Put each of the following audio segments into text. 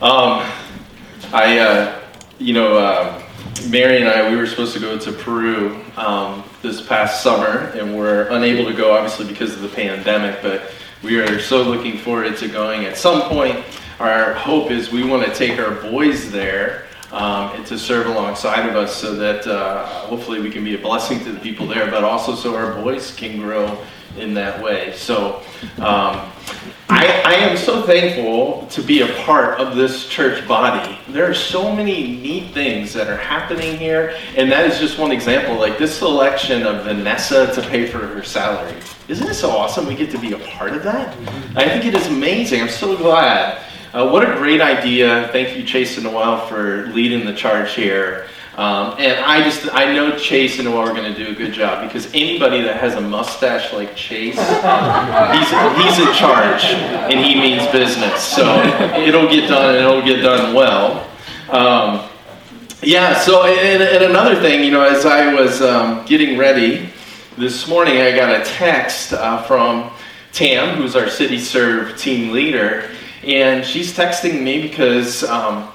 Um, I, uh, you know, uh, Mary and I, we were supposed to go to Peru um, this past summer, and we're unable to go, obviously, because of the pandemic. But we are so looking forward to going. At some point, our hope is we want to take our boys there um, and to serve alongside of us, so that uh, hopefully we can be a blessing to the people there, but also so our boys can grow in that way. So. Um, I, I, am so thankful to be a part of this church body. There are so many neat things that are happening here, and that is just one example. Like this selection of Vanessa to pay for her salary. Isn't it so awesome we get to be a part of that? I think it is amazing. I'm so glad. Uh, what a great idea. Thank you, Chase and Noel, for leading the charge here. Um, and I just, I know Chase and Noel are going to do a good job because anybody that has a mustache like Chase, he's, he's in charge and he means business. So it'll get done and it'll get done well. Um, yeah, so, and, and, another thing, you know, as I was um, getting ready this morning, I got a text uh, from Tam, who's our City Serve team leader, and she's texting me because um,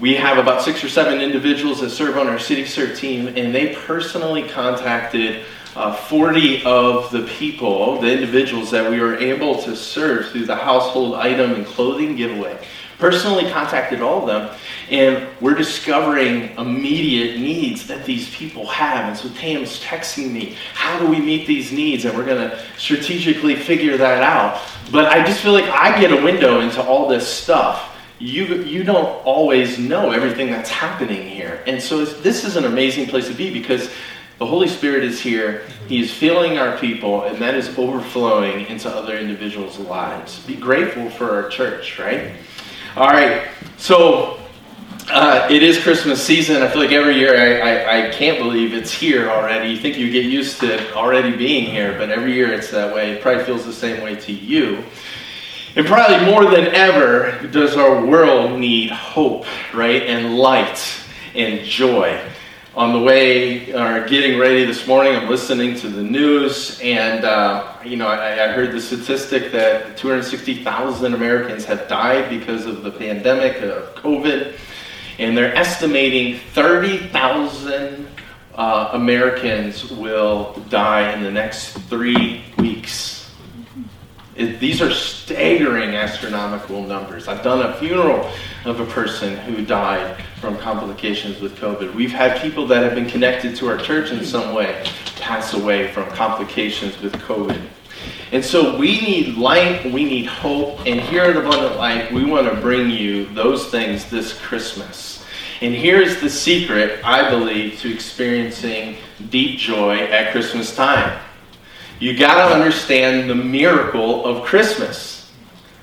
we have about six or seven individuals that serve on our City Serve team, and they personally contacted uh, 40 of the people, the individuals that we were able to serve through the household item and clothing giveaway. Personally contacted all of them, and we're discovering immediate needs that these people have. And so Tam's texting me, How do we meet these needs? And we're going to strategically figure that out. But I just feel like I get a window into all this stuff you, you don't always know everything that's happening here. And so this is an amazing place to be because the Holy Spirit is here. He is filling our people, and that is overflowing into other individuals' lives. Be grateful for our church, right? All right. So uh, it is Christmas season. I feel like every year I, I, I, can't believe it's here already. You think you get used to already being here, but every year it's that way. It probably feels the same way to you. And probably more than ever does our world need hope, right? And light and joy. On the way, or getting ready this morning, I'm listening to the news, and uh, you know, I, I, heard the statistic that 260,000 Americans have died because of the pandemic of COVID, and they're estimating 30,000 uh, Americans will die in the next three weeks it, these are staggering astronomical numbers. I've done a funeral of a person who died from complications with COVID. We've had people that have been connected to our church in some way pass away from complications with COVID. And so we need light, we need hope, and here at Abundant Light, we want to bring you those things this Christmas. And here's the secret, I believe, to experiencing deep joy at Christmas time you got to understand the miracle of Christmas.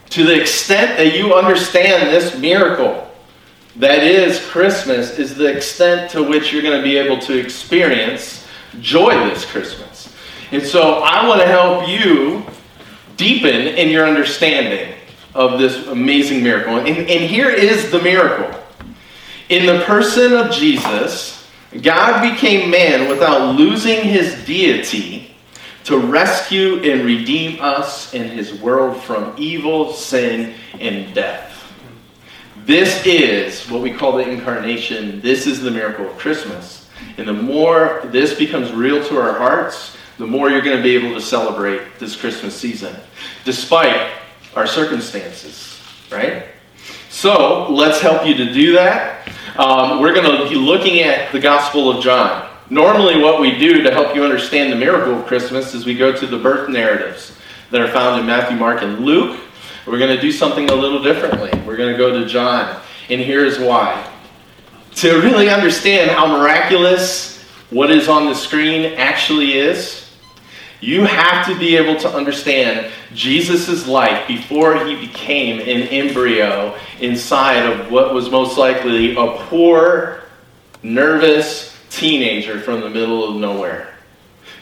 To the extent that you understand this miracle that is Christmas, is the extent to which you're going to be able to experience joy this Christmas. And so I want to help you deepen in your understanding of this amazing miracle. And, and here is the miracle. In the person of Jesus, God became man without losing his deity to rescue and redeem us in his world from evil, sin, and death. This is what we call the incarnation. This is the miracle of Christmas. And the more this becomes real to our hearts, the more you're going to be able to celebrate this Christmas season, despite our circumstances, right? So let's help you to do that. Um, we're going to be looking at the Gospel of John. Normally, what we do to help you understand the miracle of Christmas is we go to the birth narratives that are found in Matthew, Mark, and Luke. We're going to do something a little differently. We're going to go to John, and here's why. To really understand how miraculous what is on the screen actually is, you have to be able to understand Jesus' life before he became an embryo inside of what was most likely a poor, nervous, teenager from the middle of nowhere.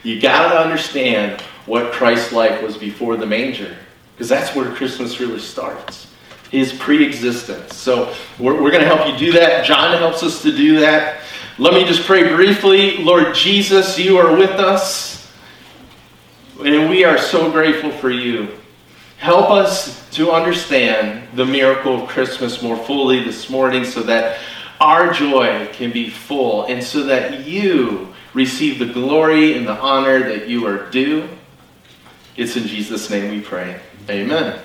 You got to understand what Christ's life was before the manger, because that's where Christmas really starts. His pre existence. So we're, we're going to help you do that. John helps us to do that. Let me just pray briefly. Lord Jesus, you are with us, and we are so grateful for you. Help us to understand the miracle of Christmas more fully this morning so that our joy can be full and so that you receive the glory and the honor that you are due. It's in Jesus' name we pray. Amen.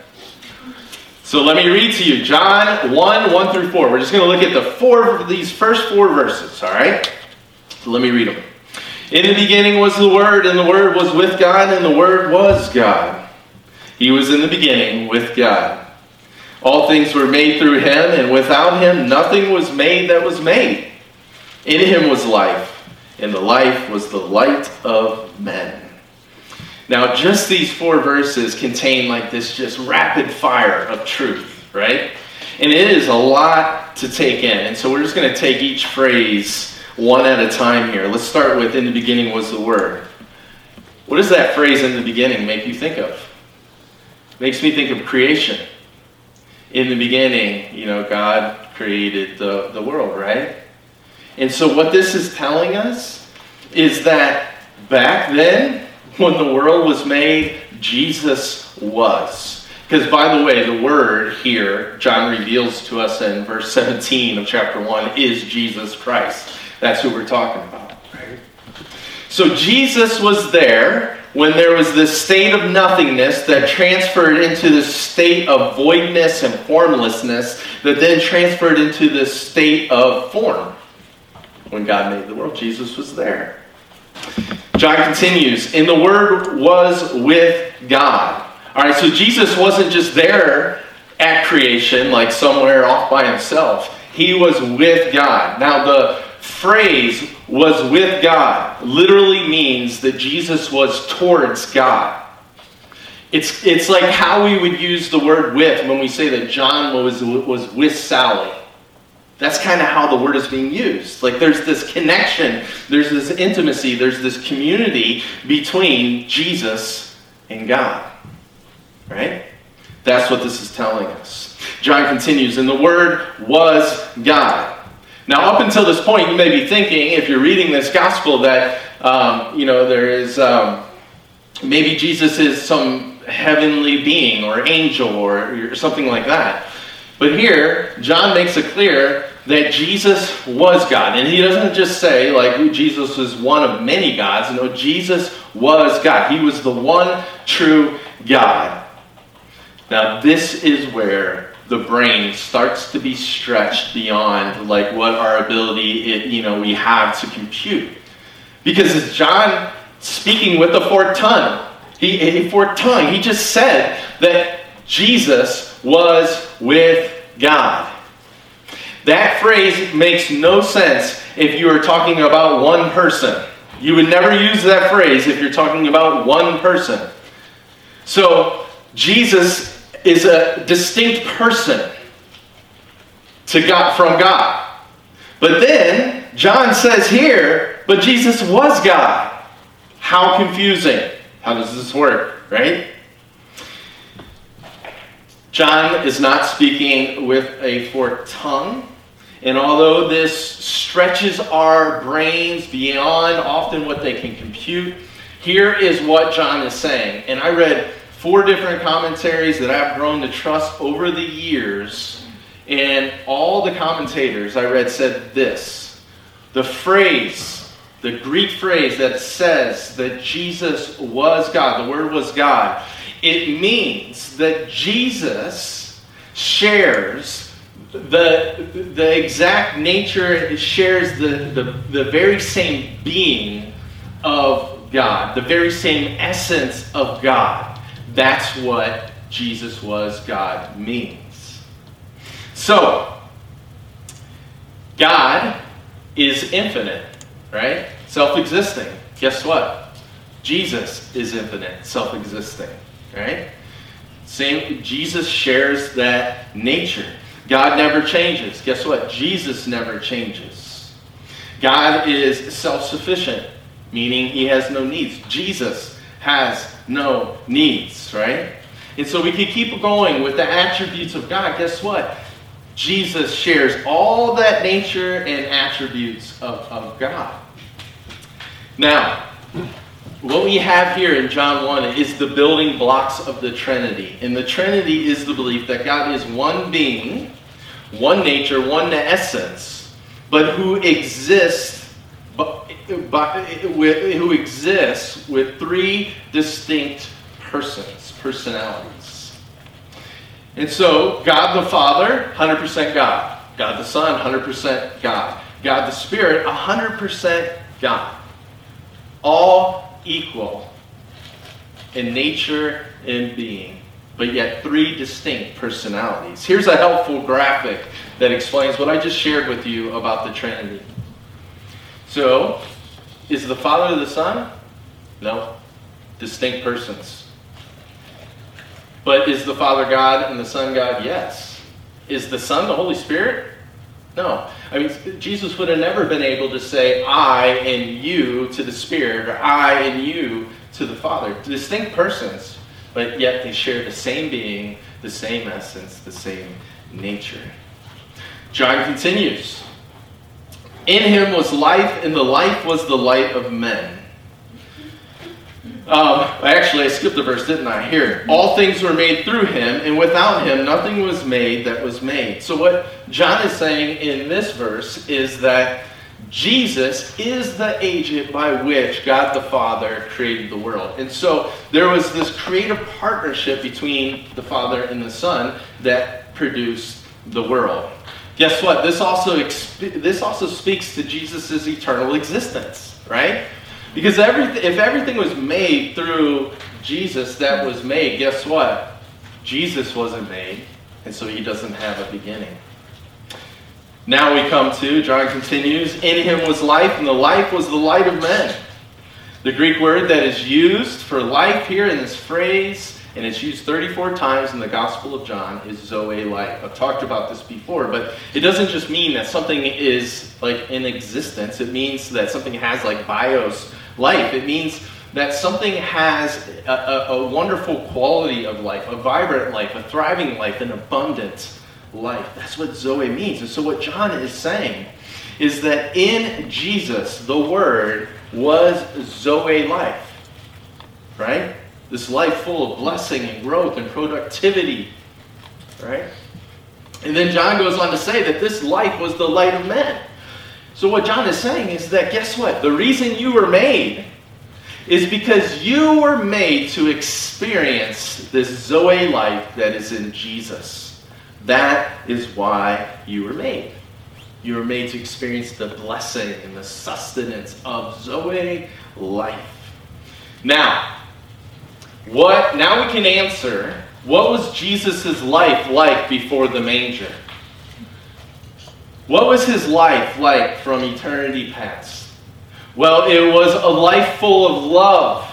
So let me read to you John 1 1 through 4. We're just going to look at the four these first four verses, all right? So let me read them. In the beginning was the Word, and the Word was with God, and the Word was God. He was in the beginning with God. All things were made through him, and without him nothing was made that was made. In him was life, and the life was the light of men. Now, just these four verses contain like this just rapid fire of truth, right? And it is a lot to take in. And so we're just going to take each phrase one at a time here. Let's start with in the beginning was the word. What does that phrase in the beginning make you think of? makes me think of creation. In the beginning, you know, God created the, the world, right? And so what this is telling us is that back then, when the world was made, Jesus was. Because, by the way, the word here, John reveals to us in verse 17 of chapter 1, is Jesus Christ. That's who we're talking about. Right? So, Jesus was there when there was this state of nothingness that transferred into this state of voidness and formlessness that then transferred into this state of form. When God made the world, Jesus was there. John continues, and the Word was with God. All right, so Jesus wasn't just there at creation, like somewhere off by himself. He was with God. Now, the phrase was with God literally means that Jesus was towards God. It's, it's like how we would use the word with when we say that John was, was with Sally. That's kind of how the word is being used. Like there's this connection, there's this intimacy, there's this community between Jesus and God. Right? That's what this is telling us. John continues, and the Word was God. Now, up until this point, you may be thinking, if you're reading this gospel, that um, you know there is um, maybe Jesus is some heavenly being or angel or, or something like that. But here, John makes it clear that Jesus was God. And he doesn't just say, like, Jesus was one of many gods. No, Jesus was God. He was the one true God. Now, this is where the brain starts to be stretched beyond like what our ability it, you know we have to compute because john speaking with the fourth tongue he a fourth tongue he just said that jesus was with god that phrase makes no sense if you are talking about one person. You would never use that phrase if you're talking about one person. So, Jesus is a distinct person to God from God. But then John says here, but Jesus was God. How confusing. How does this work, right? John is not speaking with a forked tongue. And although this stretches our brains beyond often what they can compute, here is what John is saying. And I read four different commentaries that I've grown to trust over the years. And all the commentators I read said this the phrase, the Greek phrase that says that Jesus was God, the Word was God, it means that Jesus shares the, the exact nature shares the, the, the very same being of God, the very same essence of God. That's what Jesus was God means. So, God is infinite, right? Self existing. Guess what? Jesus is infinite, self existing, right? Same, Jesus shares that nature. God never changes. Guess what? Jesus never changes. God is self sufficient, meaning he has no needs. Jesus has no needs, right? And so we can keep going with the attributes of God. Guess what? Jesus shares all that nature and attributes of, of God. Now, what we have here in John 1 is the building blocks of the Trinity. And the Trinity is the belief that God is one being, one nature, one essence, but who exists who exists with three distinct persons, personalities. And so, God the Father, 100% God. God the Son, 100% God. God the Spirit, 100% God. All equal in nature and being, but yet three distinct personalities. Here's a helpful graphic that explains what I just shared with you about the Trinity. So, is the Father the Son? No. Distinct persons. But is the Father God and the Son God? Yes. Is the Son the Holy Spirit? No. I mean, Jesus would have never been able to say, I and you to the Spirit, or I and you to the Father. Distinct persons, but yet they share the same being, the same essence, the same nature. John continues In him was life, and the life was the light of men. Um, actually, I skipped a verse, didn't I? Here. All things were made through him, and without him, nothing was made that was made. So, what John is saying in this verse is that Jesus is the agent by which God the Father created the world. And so, there was this creative partnership between the Father and the Son that produced the world. Guess what? This also, this also speaks to Jesus' eternal existence, right? Because if everything was made through Jesus that was made, guess what? Jesus wasn't made, and so he doesn't have a beginning. Now we come to, John continues, in him was life, and the life was the light of men. The Greek word that is used for life here in this phrase, and it's used 34 times in the Gospel of John, is Zoe life. I've talked about this before, but it doesn't just mean that something is like in existence. It means that something has like bios life. It means that something has a, a, a, wonderful quality of life, a vibrant life, a thriving life, an abundant life. That's what Zoe means. And so, what John is saying is that in Jesus, the Word was Zoe life. Right? This life full of blessing and growth and productivity. Right? And then John goes on to say that this life was the light of men. So, what John is saying is that guess what? The reason you were made is because you were made to experience this Zoe life that is in Jesus. That is why you were made. You were made to experience the blessing and the sustenance of Zoe life. Now, what now we can answer what was Jesus' life like before the manger? What was his life like from eternity past? Well, it was a life full of love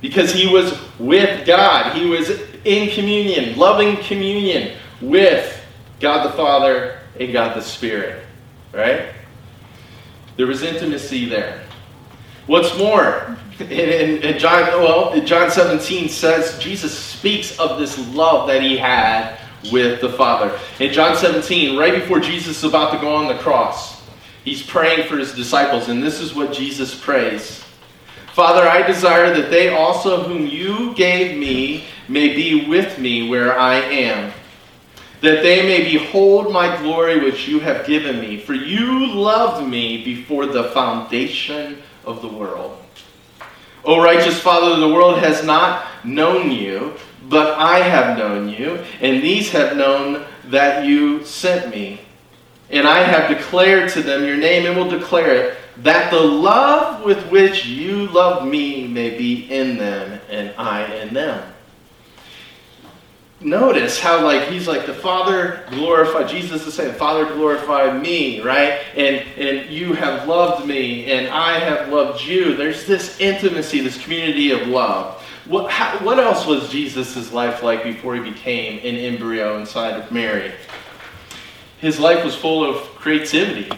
because he was with God. He was in communion, loving communion with God the Father and God the Spirit. Right? There was intimacy there. What's more, in John, well, John 17 says Jesus speaks of this love that he had with the Father. In John 17, right before Jesus is about to go on the cross, he's praying for his disciples, and this is what Jesus prays Father, I desire that they also, whom you gave me, may be with me where I am, that they may behold my glory which you have given me, for you loved me before the foundation of the world. O righteous Father, the world has not known you but I have known you, and these have known that you sent me. And I have declared to them your name and will declare it, that the love with which you love me may be in them and I in them. Notice how like he's like the Father glorified Jesus is saying, Father glorified me, right? And and you have loved me and I have loved you. There's this intimacy, this community of love. What, how, what else was Jesus' life like before he became an embryo inside of Mary? His life was full of creativity.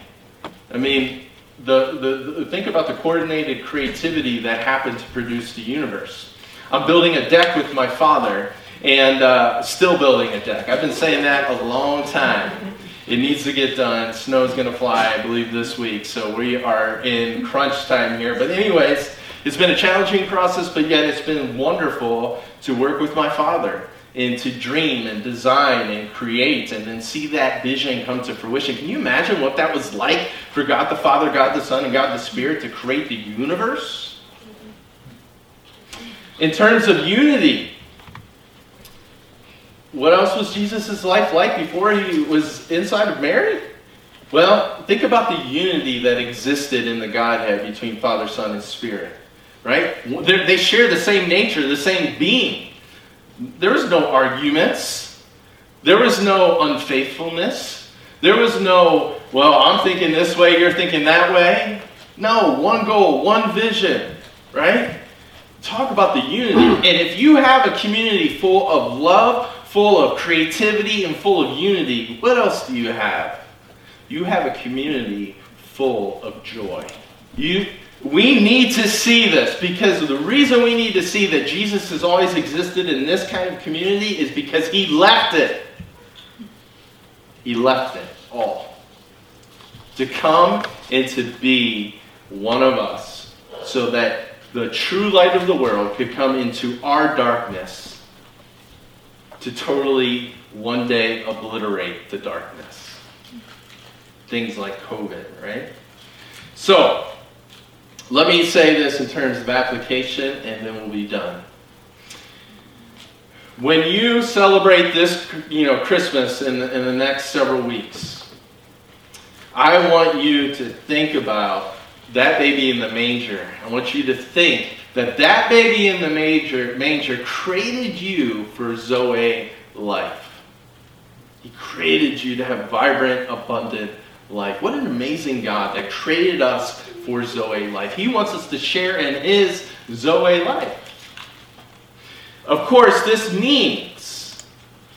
I mean, the, the, the, think about the coordinated creativity that happened to produce the universe. I'm building a deck with my father, and uh, still building a deck. I've been saying that a long time. It needs to get done. Snow's going to fly, I believe, this week. So we are in crunch time here. But, anyways, It's been a challenging process, but yet it's been wonderful to work with my father and to dream and design and create and then see that vision come to fruition. Can you imagine what that was like for God the Father, God the Son, and God the Spirit to create the universe? In terms of unity, what else was Jesus' life like before he was inside of Mary? Well, think about the unity that existed in the Godhead between Father, Son, and Spirit. Right? They're, they share the same nature, the same being. There was no arguments. There was no unfaithfulness. There was no, well, I'm thinking this way, you're thinking that way. No, one goal, one vision, right? Talk about the unity. And if you have a community full of love, full of creativity, and full of unity, what else do you have? You have a community full of joy. You we need to see this because the reason we need to see that Jesus has always existed in this kind of community is because he left it. He left it all. To come and to be one of us so that the true light of the world could come into our darkness to totally one day obliterate the darkness. Things like COVID, right? So, let me say this in terms of application, and then we'll be done. When you celebrate this, you know, Christmas in the, in the next several weeks, I want you to think about that baby in the manger. I want you to think that that baby in the manger, manger created you for Zoe life. He created you to have vibrant, abundant life. What an amazing God that created us for Zoe life. He wants us to share in his Zoe life. Of course, this means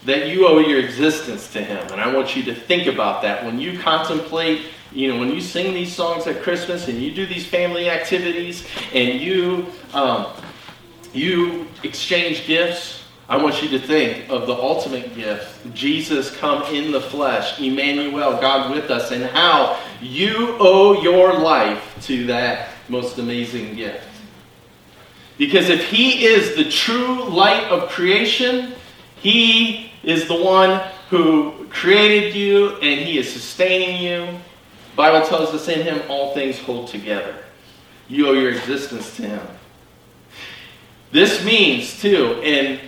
that you owe your existence to him. And I want you to think about that when you contemplate, you know, when you sing these songs at Christmas and you do these family activities and you um, you exchange gifts I want you to think of the ultimate gift Jesus come in the flesh, Emmanuel, God with us, and how you owe your life to that most amazing gift. Because if He is the true light of creation, He is the one who created you and He is sustaining you. Bible tells us in Him all things hold together. You owe your existence to Him. This means, too, in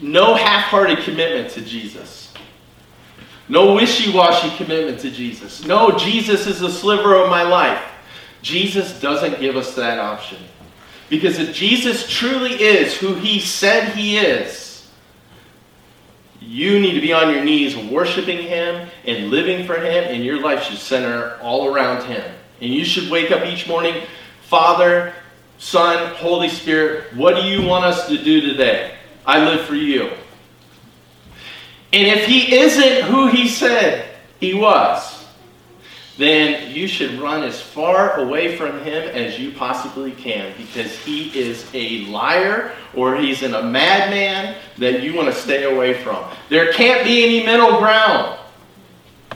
no half hearted commitment to Jesus. No wishy washy commitment to Jesus. No, Jesus is a sliver of my life. Jesus doesn't give us that option. Because if Jesus truly is who he said he is, you need to be on your knees worshiping him and living for him, and your life should center all around him. And you should wake up each morning, Father, Son, Holy Spirit, what do you want us to do today? I live for you. And if he isn't who he said he was, then you should run as far away from him as you possibly can because he is a liar or he's in a madman that you want to stay away from. There can't be any middle ground.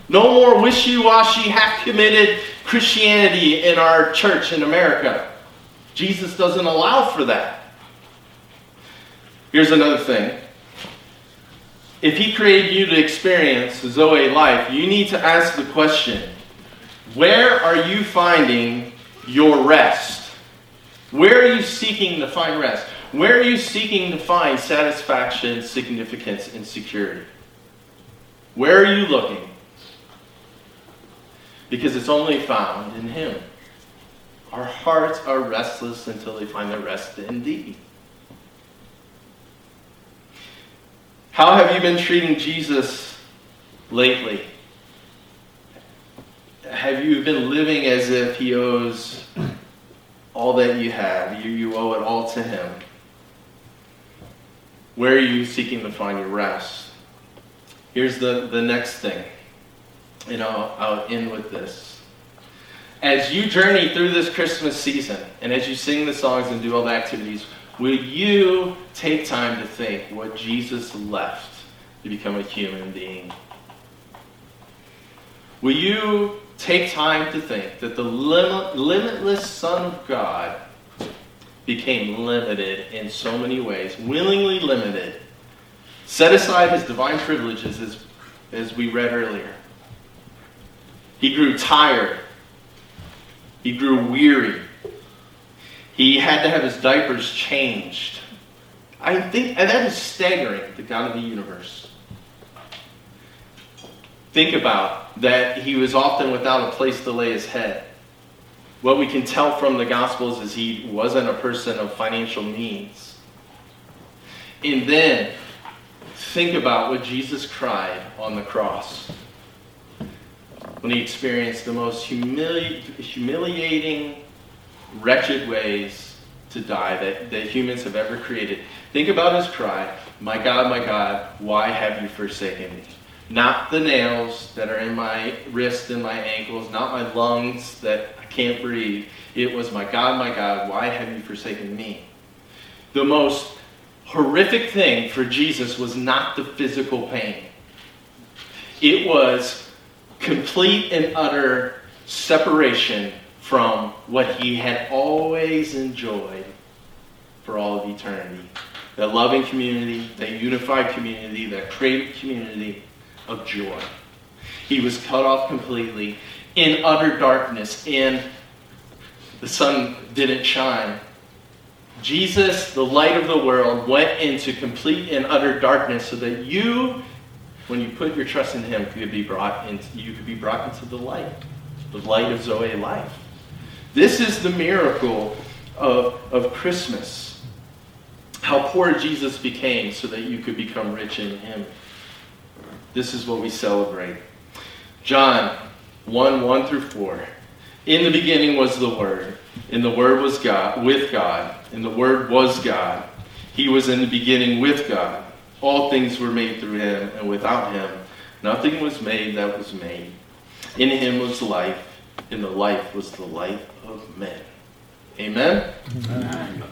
No more wishy washy, half committed Christianity in our church in America. Jesus doesn't allow for that. Here's another thing. If He created you to experience Zoe life, you need to ask the question where are you finding your rest? Where are you seeking to find rest? Where are you seeking to find satisfaction, significance, and security? Where are you looking? Because it's only found in Him. Our hearts are restless until they find their rest in Thee. How have you been treating Jesus lately? Have you been living as if he owes all that you have? You, you owe it all to him. Where are you seeking to find your rest? Here's the, the next thing, and I'll, I'll end with this. As you journey through this Christmas season, and as you sing the songs and do all the activities, Will you take time to think what Jesus left to become a human being? Will you take time to think that the limit, limitless Son of God became limited in so many ways, willingly limited, set aside his divine privileges as, as we read earlier. He grew tired. He grew weary. He had to have his diapers changed. I think, and that is staggering, the God of the universe. Think about that he was often without a place to lay his head. What we can tell from the Gospels is he wasn't a person of financial means. And then, think about what Jesus cried on the cross when he experienced the most humili- humiliating, wretched ways to die that, that humans have ever created. Think about his cry My God, my God, why have you forsaken me? Not the nails that are in my wrists and my ankles, not my lungs that I can't breathe. It was, My God, my God, why have you forsaken me? The most horrific thing for Jesus was not the physical pain, it was complete and utter separation from what he had always enjoyed for all of eternity. That loving community, that unified community, that creative community of joy. He was cut off completely in utter darkness, and the sun didn't shine. Jesus, the light of the world, went into complete and utter darkness so that you, when you put your trust in him, could be brought into, you could be brought into the light, the light of Zoe life. This is the miracle of, of Christmas. How poor Jesus became so that you could become rich in him. This is what we celebrate. John 1 1 through 4. In the beginning was the Word, and the Word was God, with God, and the Word was God. He was in the beginning with God. All things were made through him, and without him, nothing was made that was made. In him was life, and the life was the life of men. Amen? Amen.